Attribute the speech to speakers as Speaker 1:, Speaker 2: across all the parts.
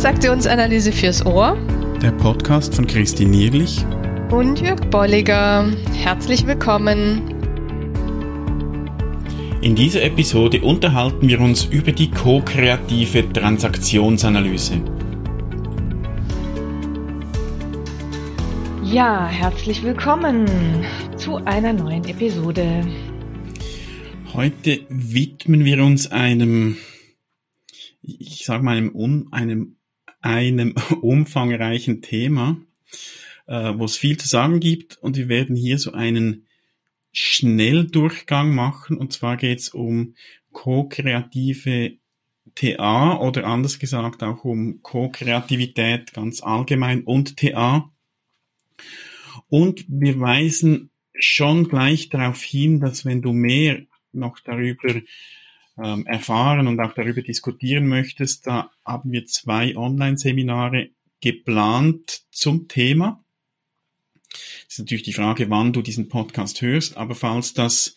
Speaker 1: Transaktionsanalyse fürs Ohr.
Speaker 2: Der Podcast von Christine Nierlich
Speaker 1: und Jörg Bolliger. Herzlich willkommen.
Speaker 2: In dieser Episode unterhalten wir uns über die ko-kreative Transaktionsanalyse.
Speaker 1: Ja, herzlich willkommen zu einer neuen Episode.
Speaker 2: Heute widmen wir uns einem, ich sage mal, einem, einem, einem umfangreichen Thema, äh, wo es viel zu sagen gibt und wir werden hier so einen Schnelldurchgang machen und zwar geht es um ko-kreative TA oder anders gesagt auch um Co-Kreativität ganz allgemein und TA. Und wir weisen schon gleich darauf hin, dass wenn du mehr noch darüber ähm, erfahren und auch darüber diskutieren möchtest, da haben wir zwei Online-Seminare geplant zum Thema. Das ist natürlich die Frage, wann du diesen Podcast hörst, aber falls das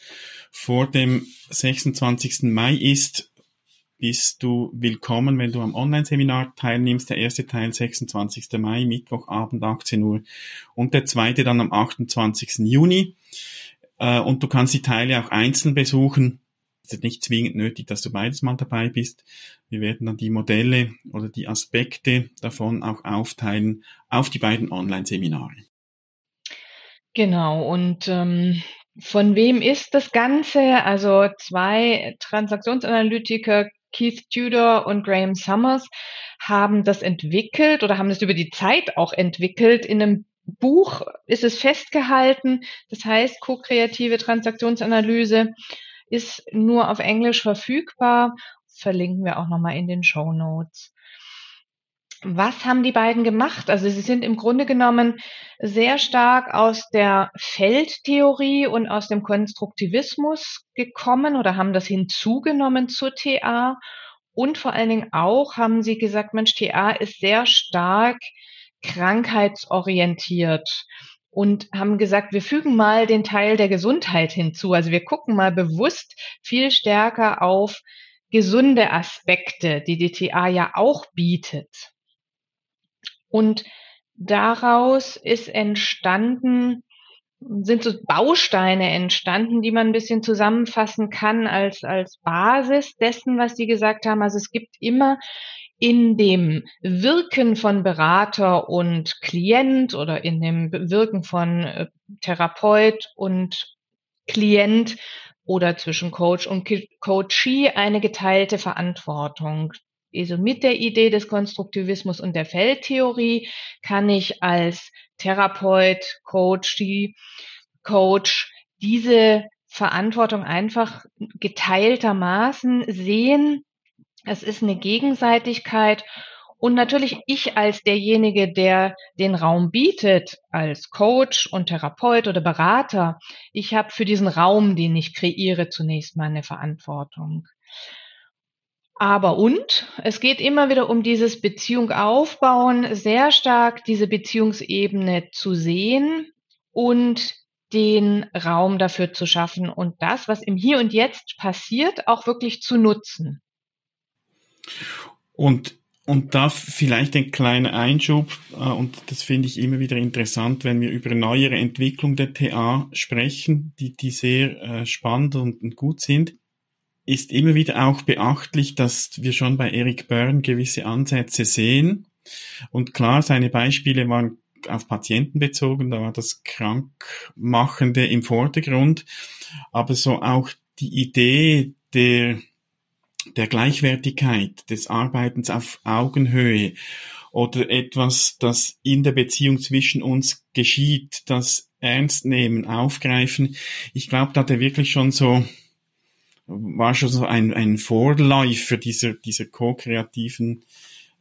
Speaker 2: vor dem 26. Mai ist, bist du willkommen, wenn du am Online-Seminar teilnimmst. Der erste Teil 26. Mai, Mittwochabend 18 Uhr und der zweite dann am 28. Juni. Äh, und du kannst die Teile auch einzeln besuchen. Es ist nicht zwingend nötig, dass du beides mal dabei bist. Wir werden dann die Modelle oder die Aspekte davon auch aufteilen auf die beiden Online-Seminare.
Speaker 1: Genau, und ähm, von wem ist das Ganze? Also zwei Transaktionsanalytiker, Keith Tudor und Graham Summers, haben das entwickelt oder haben es über die Zeit auch entwickelt in einem Buch ist es festgehalten. Das heißt, ko-kreative Transaktionsanalyse ist nur auf Englisch verfügbar. Verlinken wir auch nochmal in den Show Notes. Was haben die beiden gemacht? Also sie sind im Grunde genommen sehr stark aus der Feldtheorie und aus dem Konstruktivismus gekommen oder haben das hinzugenommen zur TA. Und vor allen Dingen auch haben sie gesagt, Mensch, TA ist sehr stark krankheitsorientiert und haben gesagt, wir fügen mal den Teil der Gesundheit hinzu. Also wir gucken mal bewusst viel stärker auf gesunde Aspekte, die die TA ja auch bietet. Und daraus ist entstanden, sind so Bausteine entstanden, die man ein bisschen zusammenfassen kann als, als Basis dessen, was Sie gesagt haben. Also es gibt immer in dem Wirken von Berater und Klient oder in dem Wirken von äh, Therapeut und Klient oder zwischen Coach und Coachee eine geteilte Verantwortung. Also mit der Idee des Konstruktivismus und der Feldtheorie kann ich als Therapeut, Coachee, Coach diese Verantwortung einfach geteiltermaßen sehen es ist eine Gegenseitigkeit und natürlich ich als derjenige, der den Raum bietet, als Coach und Therapeut oder Berater, ich habe für diesen Raum, den ich kreiere, zunächst mal eine Verantwortung. Aber und, es geht immer wieder um dieses Beziehung aufbauen, sehr stark diese Beziehungsebene zu sehen und den Raum dafür zu schaffen und das, was im Hier und Jetzt passiert, auch wirklich zu nutzen.
Speaker 2: Und, und da vielleicht ein kleiner Einschub, äh, und das finde ich immer wieder interessant, wenn wir über neuere Entwicklung der TA sprechen, die, die sehr äh, spannend und, und gut sind, ist immer wieder auch beachtlich, dass wir schon bei Eric Byrne gewisse Ansätze sehen. Und klar, seine Beispiele waren auf Patienten bezogen, da war das Krankmachende im Vordergrund, aber so auch die Idee der der Gleichwertigkeit des Arbeitens auf Augenhöhe oder etwas, das in der Beziehung zwischen uns geschieht, das ernst nehmen, aufgreifen. Ich glaube, da hat er wirklich schon so, war schon so ein, ein Vorläufer dieser, dieser ko-kreativen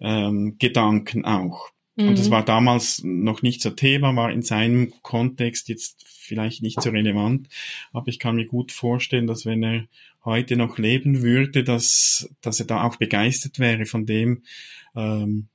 Speaker 2: ähm, Gedanken auch. Mhm. Und das mhm. war damals noch nicht so Thema, war in seinem Kontext jetzt vielleicht nicht so relevant, aber ich kann mir gut vorstellen, dass wenn er heute noch leben würde, dass, dass er da auch begeistert wäre von dem, ähm,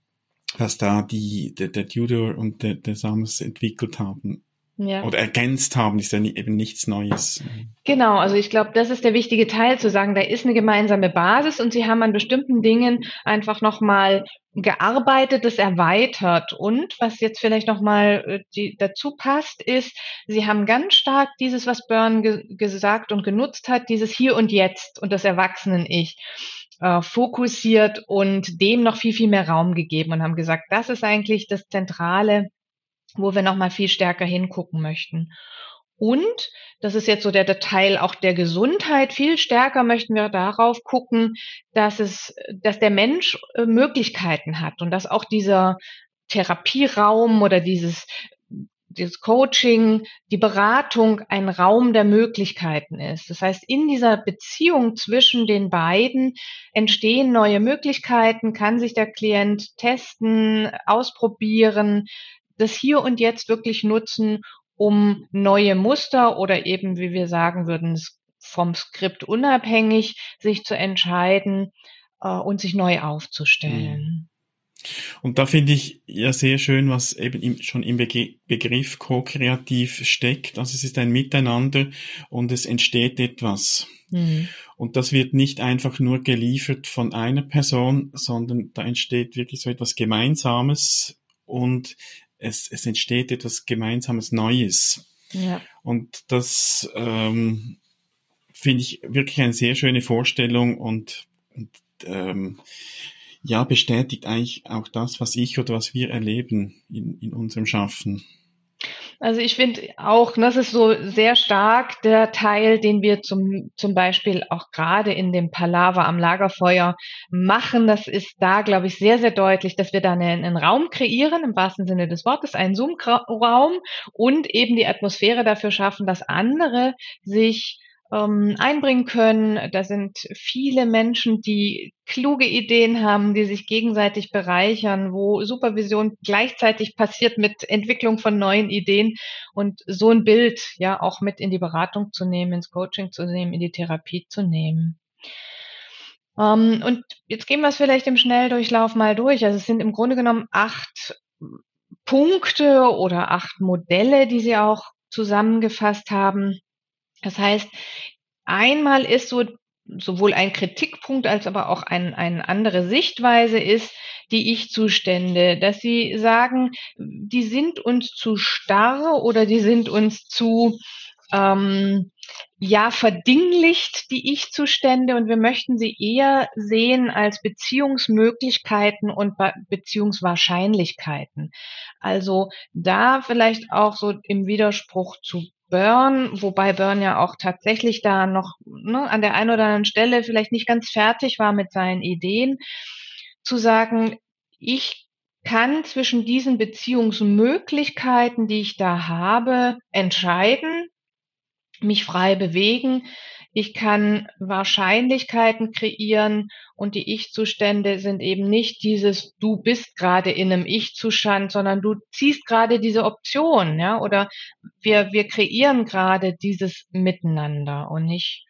Speaker 2: was da die, der, der Tudor und der, der Sams entwickelt haben. Ja. oder ergänzt haben, ist ja eben nichts Neues.
Speaker 1: Genau, also ich glaube, das ist der wichtige Teil, zu sagen, da ist eine gemeinsame Basis und sie haben an bestimmten Dingen einfach nochmal gearbeitet, das erweitert. Und was jetzt vielleicht nochmal äh, dazu passt, ist, sie haben ganz stark dieses, was Byrne ge gesagt und genutzt hat, dieses Hier und Jetzt und das Erwachsenen-Ich äh, fokussiert und dem noch viel, viel mehr Raum gegeben und haben gesagt, das ist eigentlich das Zentrale wo wir nochmal viel stärker hingucken möchten. Und, das ist jetzt so der Teil auch der Gesundheit, viel stärker möchten wir darauf gucken, dass es, dass der Mensch äh, Möglichkeiten hat und dass auch dieser Therapieraum oder dieses, dieses Coaching, die Beratung ein Raum der Möglichkeiten ist. Das heißt, in dieser Beziehung zwischen den beiden entstehen neue Möglichkeiten, kann sich der Klient testen, ausprobieren, das Hier und Jetzt wirklich nutzen, um neue Muster oder eben, wie wir sagen würden, vom Skript unabhängig sich zu entscheiden äh, und sich neu aufzustellen. Mhm.
Speaker 2: Und da finde ich ja sehr schön, was eben im, schon im Begriff ko-kreativ steckt. Also es ist ein Miteinander und es entsteht etwas. Mhm. Und das wird nicht einfach nur geliefert von einer Person, sondern da entsteht wirklich so etwas Gemeinsames und es, es entsteht etwas Gemeinsames Neues. Ja. Und das ähm, finde ich wirklich eine sehr schöne Vorstellung und, und ähm, ja, bestätigt eigentlich auch das, was ich oder was wir erleben in, in unserem Schaffen.
Speaker 1: Also ich finde auch, das ist so sehr stark der Teil, den wir zum, zum Beispiel auch gerade in dem Palaver am Lagerfeuer machen. Das ist da, glaube ich, sehr, sehr deutlich, dass wir da einen, einen Raum kreieren, im wahrsten Sinne des Wortes, einen Zoom-Raum und eben die Atmosphäre dafür schaffen, dass andere sich ähm, einbringen können. Da sind viele Menschen, die kluge Ideen haben, die sich gegenseitig bereichern, wo Supervision gleichzeitig passiert mit Entwicklung von neuen Ideen und so ein Bild ja auch mit in die Beratung zu nehmen, ins Coaching zu nehmen, in die Therapie zu nehmen. Ähm, und jetzt gehen wir es vielleicht im Schnelldurchlauf mal durch. Also es sind im Grunde genommen acht Punkte oder acht Modelle, die Sie auch zusammengefasst haben. Das heißt, einmal ist so sowohl ein Kritikpunkt als aber auch ein, eine andere Sichtweise ist, die Ich-Zustände, dass sie sagen, die sind uns zu starr oder die sind uns zu ähm, ja verdinglicht, die Ich-Zustände, und wir möchten sie eher sehen als Beziehungsmöglichkeiten und Be Beziehungswahrscheinlichkeiten. Also da vielleicht auch so im Widerspruch zu Burn, wobei Burn ja auch tatsächlich da noch ne, an der einen oder anderen Stelle vielleicht nicht ganz fertig war mit seinen Ideen, zu sagen, ich kann zwischen diesen Beziehungsmöglichkeiten, die ich da habe, entscheiden, mich frei bewegen, ich kann Wahrscheinlichkeiten kreieren und die Ich-Zustände sind eben nicht dieses, du bist gerade in einem Ich-Zustand, sondern du ziehst gerade diese Option, ja, oder wir, wir kreieren gerade dieses Miteinander und nicht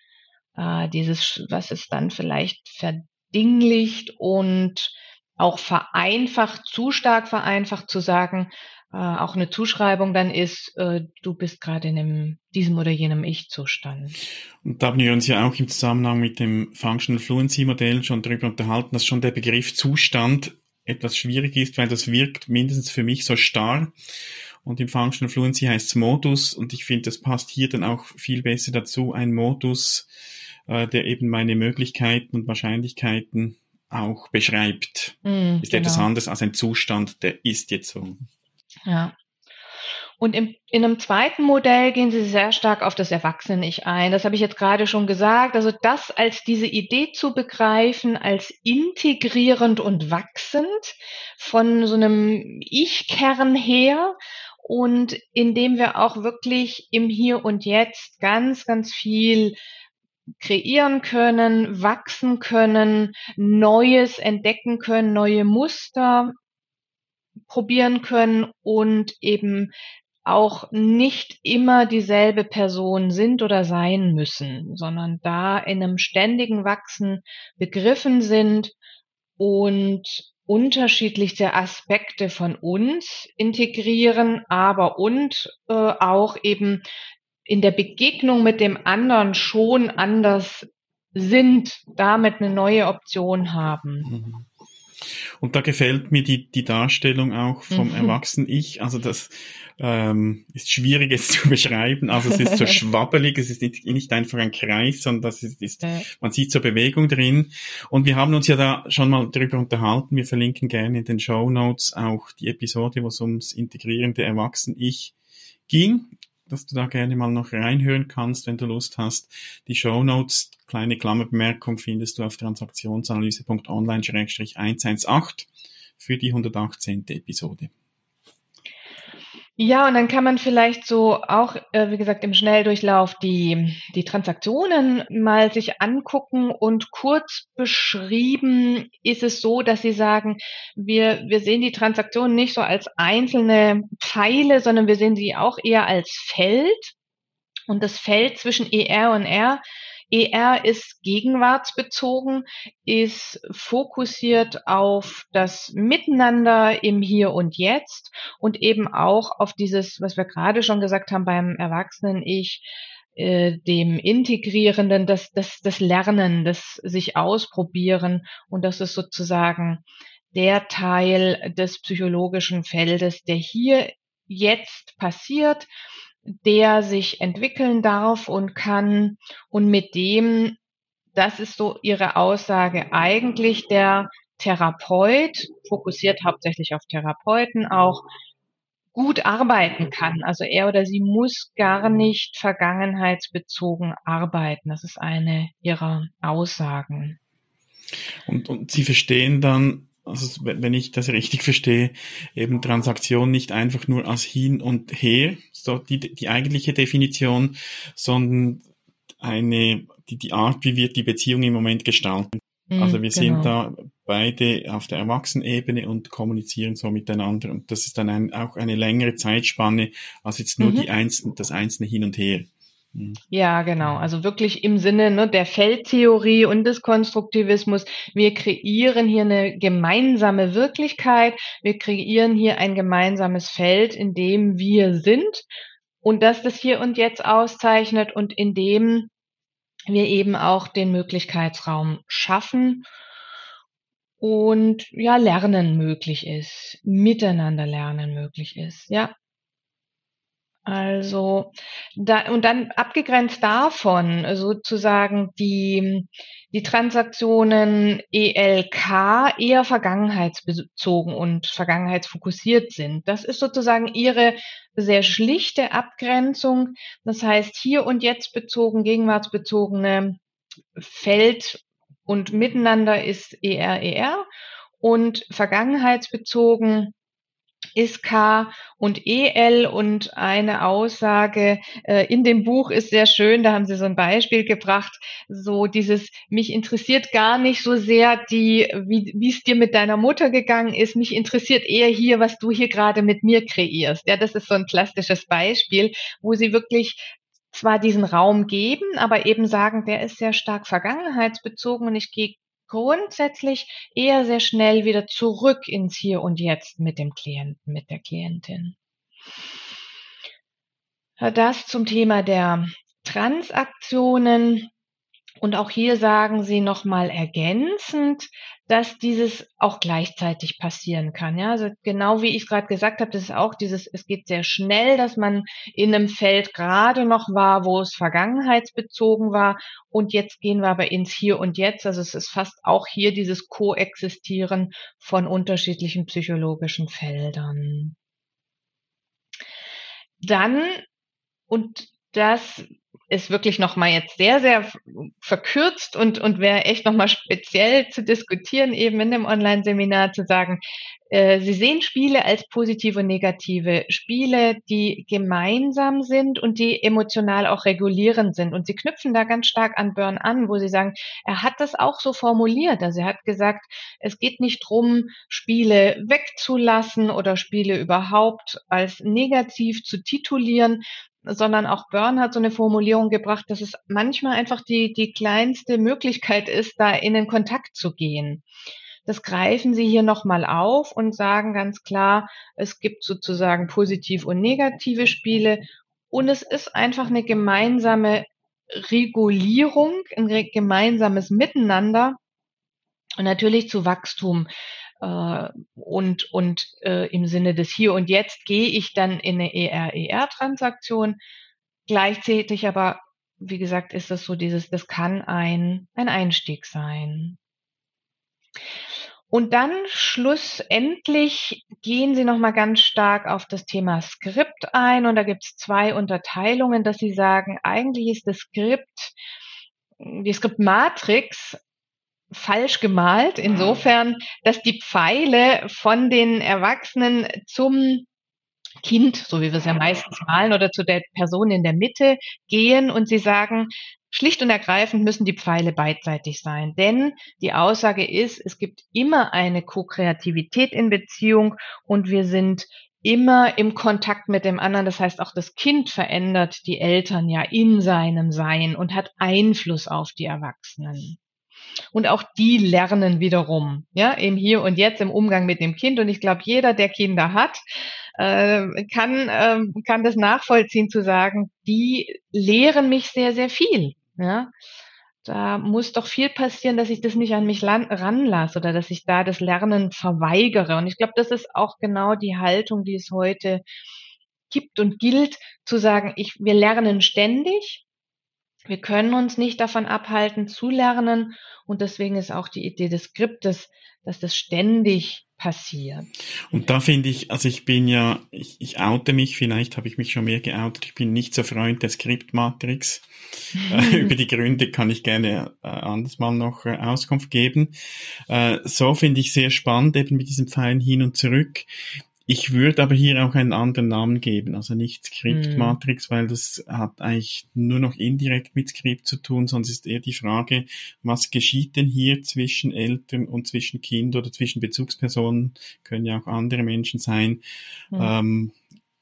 Speaker 1: äh, dieses, was es dann vielleicht verdinglicht und auch vereinfacht, zu stark vereinfacht zu sagen, äh, auch eine Zuschreibung dann ist, äh, du bist gerade in einem, diesem oder jenem Ich-Zustand.
Speaker 2: Und da haben wir uns ja auch im Zusammenhang mit dem Functional Fluency Modell schon darüber unterhalten, dass schon der Begriff Zustand etwas schwierig ist, weil das wirkt mindestens für mich so starr. Und im Functional Fluency heißt es Modus und ich finde, das passt hier dann auch viel besser dazu, ein Modus, äh, der eben meine Möglichkeiten und Wahrscheinlichkeiten auch beschreibt. Mm, ist genau. etwas anderes als ein Zustand, der ist jetzt so.
Speaker 1: Ja. Und im, in einem zweiten Modell gehen Sie sehr stark auf das Erwachsene-Ich ein. Das habe ich jetzt gerade schon gesagt. Also das als diese Idee zu begreifen, als integrierend und wachsend von so einem Ich-Kern her und indem wir auch wirklich im Hier und Jetzt ganz, ganz viel kreieren können, wachsen können, Neues entdecken können, neue Muster probieren können und eben auch nicht immer dieselbe Person sind oder sein müssen, sondern da in einem ständigen Wachsen begriffen sind und unterschiedlichste Aspekte von uns integrieren, aber und äh, auch eben in der Begegnung mit dem anderen schon anders sind, damit eine neue Option haben.
Speaker 2: Mhm. Und da gefällt mir die, die Darstellung auch vom mhm. Erwachsenen-Ich. Also das ähm, ist schwierig jetzt zu beschreiben. Also es ist so schwabbelig, es ist nicht, nicht einfach ein Kreis, sondern das ist, ist man sieht so Bewegung drin. Und wir haben uns ja da schon mal darüber unterhalten. Wir verlinken gerne in den Show Notes auch die Episode, wo es ums integrierende Erwachsen-Ich ging dass du da gerne mal noch reinhören kannst, wenn du Lust hast. Die Show Notes Kleine Klammerbemerkung findest du auf transaktionsanalyse.online-118 für die 118. Episode.
Speaker 1: Ja, und dann kann man vielleicht so auch, äh, wie gesagt, im Schnelldurchlauf die, die Transaktionen mal sich angucken und kurz beschrieben ist es so, dass Sie sagen, wir, wir sehen die Transaktionen nicht so als einzelne Pfeile, sondern wir sehen sie auch eher als Feld. Und das Feld zwischen ER und R ER ist gegenwartsbezogen, ist fokussiert auf das Miteinander im Hier und Jetzt und eben auch auf dieses, was wir gerade schon gesagt haben beim Erwachsenen-Ich, äh, dem Integrierenden, das, das, das Lernen, das sich ausprobieren. Und das ist sozusagen der Teil des psychologischen Feldes, der hier jetzt passiert der sich entwickeln darf und kann und mit dem, das ist so ihre Aussage, eigentlich der Therapeut, fokussiert hauptsächlich auf Therapeuten auch, gut arbeiten kann. Also er oder sie muss gar nicht vergangenheitsbezogen arbeiten. Das ist eine ihrer Aussagen.
Speaker 2: Und, und Sie verstehen dann also wenn ich das richtig verstehe, eben Transaktion nicht einfach nur als hin und her, so die, die eigentliche Definition, sondern eine, die, die Art, wie wir die Beziehung im Moment gestalten. Mhm, also wir genau. sind da beide auf der Erwachsenebene und kommunizieren so miteinander und das ist dann ein, auch eine längere Zeitspanne als jetzt nur mhm. die einzelne, das einzelne Hin und Her.
Speaker 1: Mhm. Ja, genau. Also wirklich im Sinne ne, der Feldtheorie und des Konstruktivismus. Wir kreieren hier eine gemeinsame Wirklichkeit. Wir kreieren hier ein gemeinsames Feld, in dem wir sind und das das hier und jetzt auszeichnet und in dem wir eben auch den Möglichkeitsraum schaffen und ja, Lernen möglich ist, miteinander Lernen möglich ist. Ja, also, da, und dann abgegrenzt davon sozusagen die, die Transaktionen ELK eher vergangenheitsbezogen und vergangenheitsfokussiert sind. Das ist sozusagen ihre sehr schlichte Abgrenzung. Das heißt, hier und jetzt bezogen, gegenwartsbezogene Feld und miteinander ist ERER e und vergangenheitsbezogen ist K und EL und eine Aussage äh, in dem Buch ist sehr schön, da haben sie so ein Beispiel gebracht, so dieses, mich interessiert gar nicht so sehr die, wie es dir mit deiner Mutter gegangen ist, mich interessiert eher hier, was du hier gerade mit mir kreierst. Ja, das ist so ein plastisches Beispiel, wo sie wirklich zwar diesen Raum geben, aber eben sagen, der ist sehr stark vergangenheitsbezogen und ich gehe grundsätzlich eher sehr schnell wieder zurück ins Hier und Jetzt mit dem Klienten, mit der Klientin. Das zum Thema der Transaktionen. Und auch hier sagen Sie nochmal ergänzend, dass dieses auch gleichzeitig passieren kann. Ja, also genau wie ich gerade gesagt habe, das ist auch dieses, es geht sehr schnell, dass man in einem Feld gerade noch war, wo es vergangenheitsbezogen war und jetzt gehen wir aber ins Hier und Jetzt. Also es ist fast auch hier dieses Koexistieren von unterschiedlichen psychologischen Feldern. Dann, und das ist wirklich nochmal jetzt sehr, sehr verkürzt und, und wäre echt nochmal speziell zu diskutieren, eben in dem Online-Seminar zu sagen, äh, Sie sehen Spiele als positive und negative Spiele, die gemeinsam sind und die emotional auch regulierend sind. Und Sie knüpfen da ganz stark an Burn an, wo Sie sagen, er hat das auch so formuliert. Also er hat gesagt, es geht nicht drum, Spiele wegzulassen oder Spiele überhaupt als negativ zu titulieren, sondern auch Byrne hat so eine Formulierung gebracht, dass es manchmal einfach die, die kleinste Möglichkeit ist, da in den Kontakt zu gehen. das greifen Sie hier nochmal auf und sagen ganz klar, es gibt sozusagen positiv und negative Spiele und es ist einfach eine gemeinsame Regulierung, ein gemeinsames Miteinander und natürlich zu Wachstum äh, und, und äh, im Sinne des Hier und Jetzt gehe ich dann in eine ER-ER-Transaktion. Gleichzeitig aber, wie gesagt, ist das so dieses, das kann ein, ein Einstieg sein. Und dann schlussendlich gehen Sie nochmal ganz stark auf das Thema Skript ein. Und da gibt es zwei Unterteilungen, dass Sie sagen, eigentlich ist das Skript, die Skriptmatrix falsch gemalt, insofern, dass die Pfeile von den Erwachsenen zum Kind, so wie wir es ja meistens malen, oder zu der Person in der Mitte gehen und sie sagen, schlicht und ergreifend müssen die Pfeile beidseitig sein. Denn die Aussage ist, es gibt immer eine Co-Kreativität in Beziehung und wir sind immer im Kontakt mit dem anderen. Das heißt, auch das Kind verändert die Eltern ja in seinem Sein und hat Einfluss auf die Erwachsenen. Und auch die lernen wiederum, ja, im Hier und Jetzt im Umgang mit dem Kind. Und ich glaube, jeder, der Kinder hat, äh, kann, äh, kann das nachvollziehen zu sagen, die lehren mich sehr, sehr viel. Ja. Da muss doch viel passieren, dass ich das nicht an mich ranlasse oder dass ich da das Lernen verweigere. Und ich glaube, das ist auch genau die Haltung, die es heute gibt und gilt, zu sagen, ich, wir lernen ständig, wir können uns nicht davon abhalten zu lernen und deswegen ist auch die Idee des Skriptes, dass das ständig passiert.
Speaker 2: Und da finde ich, also ich bin ja, ich, ich oute mich, vielleicht habe ich mich schon mehr geoutet, ich bin nicht so Freund der Skriptmatrix. äh, über die Gründe kann ich gerne äh, anders mal noch äh, Auskunft geben. Äh, so finde ich sehr spannend, eben mit diesen Pfeilen hin und zurück. Ich würde aber hier auch einen anderen Namen geben, also nicht Skriptmatrix, mm. weil das hat eigentlich nur noch indirekt mit Skript zu tun, sonst ist eher die Frage, was geschieht denn hier zwischen Eltern und zwischen Kind oder zwischen Bezugspersonen, können ja auch andere Menschen sein. Mm. Ähm,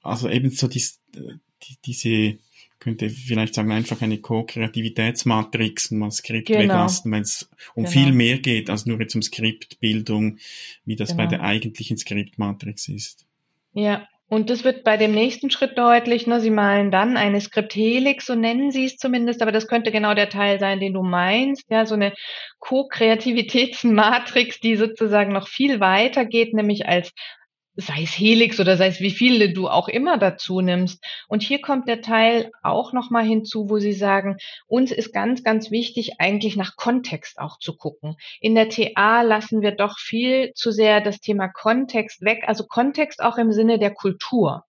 Speaker 2: also eben so dies, die, diese könnte vielleicht sagen, einfach eine Co-Kreativitätsmatrix und mal Skript genau. weglassen, wenn es um genau. viel mehr geht als nur jetzt um Skriptbildung, wie das genau. bei der eigentlichen Skriptmatrix ist.
Speaker 1: Ja, und das wird bei dem nächsten Schritt deutlich. Ne? Sie malen dann eine Skripthelix, so nennen Sie es zumindest, aber das könnte genau der Teil sein, den du meinst. Ja, so eine Co-Kreativitätsmatrix, die sozusagen noch viel weiter geht, nämlich als sei es Helix oder sei es wie viele du auch immer dazu nimmst. Und hier kommt der Teil auch nochmal hinzu, wo sie sagen, uns ist ganz, ganz wichtig, eigentlich nach Kontext auch zu gucken. In der TA lassen wir doch viel zu sehr das Thema Kontext weg, also Kontext auch im Sinne der Kultur.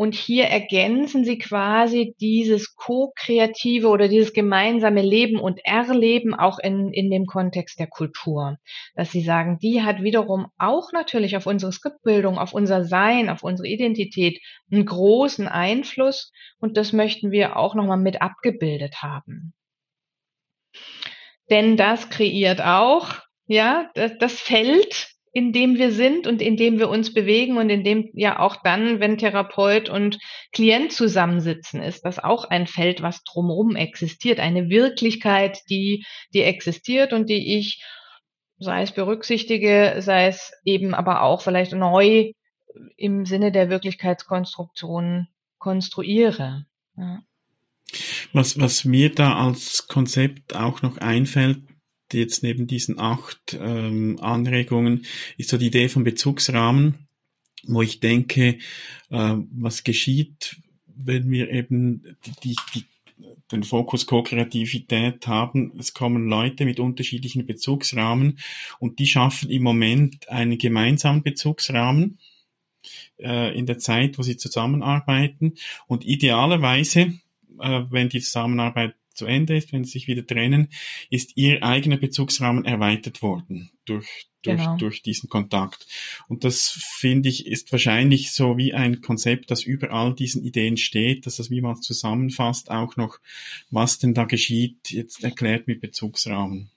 Speaker 1: Und hier ergänzen sie quasi dieses ko-kreative oder dieses gemeinsame Leben und Erleben auch in, in dem Kontext der Kultur. Dass sie sagen, die hat wiederum auch natürlich auf unsere Skriptbildung, auf unser Sein, auf unsere Identität einen großen Einfluss. Und das möchten wir auch nochmal mit abgebildet haben. Denn das kreiert auch, ja, das, das Feld in dem wir sind und in dem wir uns bewegen und in dem ja auch dann, wenn Therapeut und Klient zusammensitzen, ist das auch ein Feld, was drumherum existiert, eine Wirklichkeit, die, die existiert und die ich, sei es berücksichtige, sei es eben aber auch vielleicht neu im Sinne der Wirklichkeitskonstruktion konstruiere. Ja.
Speaker 2: Was, was mir da als Konzept auch noch einfällt, jetzt neben diesen acht ähm, Anregungen ist so die Idee von Bezugsrahmen, wo ich denke, äh, was geschieht, wenn wir eben die, die, den Fokus Co-Kreativität haben. Es kommen Leute mit unterschiedlichen Bezugsrahmen und die schaffen im Moment einen gemeinsamen Bezugsrahmen äh, in der Zeit, wo sie zusammenarbeiten. Und idealerweise, äh, wenn die Zusammenarbeit zu Ende ist, wenn sie sich wieder trennen, ist ihr eigener Bezugsrahmen erweitert worden durch, durch, genau. durch diesen Kontakt. Und das finde ich ist wahrscheinlich so wie ein Konzept, das über all diesen Ideen steht, dass das wie man zusammenfasst, auch noch, was denn da geschieht, jetzt erklärt mit Bezugsrahmen.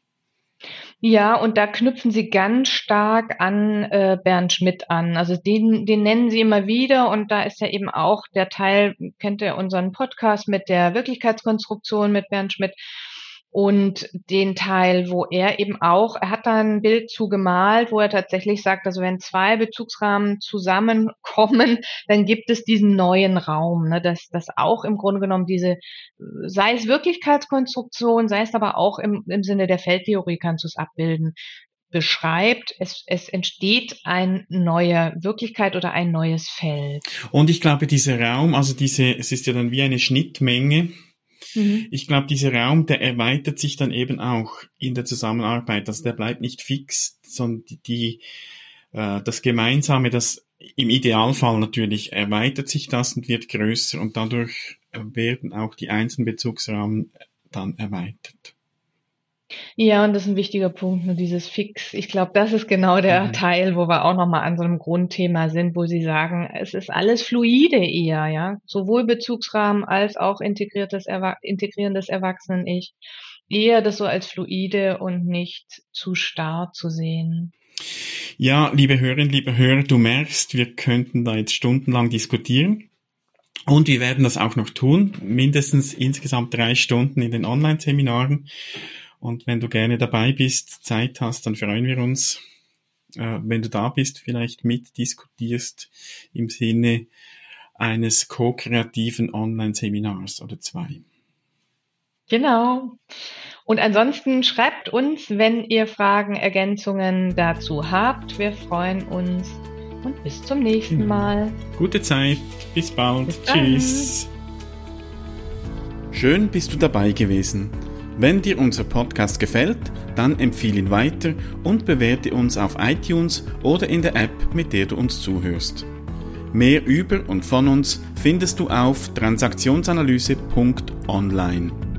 Speaker 1: Ja, und da knüpfen Sie ganz stark an äh, Bernd Schmidt an. Also den, den nennen Sie immer wieder und da ist ja eben auch der Teil, kennt ihr unseren Podcast mit der Wirklichkeitskonstruktion mit Bernd Schmidt. Und den Teil, wo er eben auch, er hat da ein Bild zugemalt, wo er tatsächlich sagt, also wenn zwei Bezugsrahmen zusammenkommen, dann gibt es diesen neuen Raum, ne, dass das auch im Grunde genommen diese, sei es Wirklichkeitskonstruktion, sei es aber auch im, im Sinne der Feldtheorie kannst du es abbilden, beschreibt, es, es entsteht eine neue Wirklichkeit oder ein neues Feld.
Speaker 2: Und ich glaube, dieser Raum, also diese, es ist ja dann wie eine Schnittmenge, Mhm. Ich glaube, dieser Raum, der erweitert sich dann eben auch in der Zusammenarbeit. Also der bleibt nicht fix, sondern die, äh, das Gemeinsame, das im Idealfall natürlich erweitert sich das und wird größer und dadurch werden auch die einzelnen Bezugsrahmen dann erweitert.
Speaker 1: Ja, und das ist ein wichtiger Punkt, nur dieses Fix. Ich glaube, das ist genau der mhm. Teil, wo wir auch nochmal an so einem Grundthema sind, wo Sie sagen, es ist alles fluide eher, ja. Sowohl Bezugsrahmen als auch integriertes, Erwa integrierendes Erwachsenen-Ich. Eher das so als fluide und nicht zu starr zu sehen.
Speaker 2: Ja, liebe Hörerinnen, liebe Hörer, du merkst, wir könnten da jetzt stundenlang diskutieren. Und wir werden das auch noch tun, mindestens insgesamt drei Stunden in den Online-Seminaren. Und wenn du gerne dabei bist, Zeit hast, dann freuen wir uns, äh, wenn du da bist, vielleicht mitdiskutierst im Sinne eines ko-kreativen Online-Seminars oder zwei.
Speaker 1: Genau. Und ansonsten schreibt uns, wenn ihr Fragen, Ergänzungen dazu habt. Wir freuen uns und bis zum nächsten genau. Mal.
Speaker 2: Gute Zeit. Bis bald. Bis Tschüss. Schön bist du dabei gewesen. Wenn dir unser Podcast gefällt, dann empfehle ihn weiter und bewerte uns auf iTunes oder in der App, mit der du uns zuhörst. Mehr über und von uns findest du auf transaktionsanalyse.online.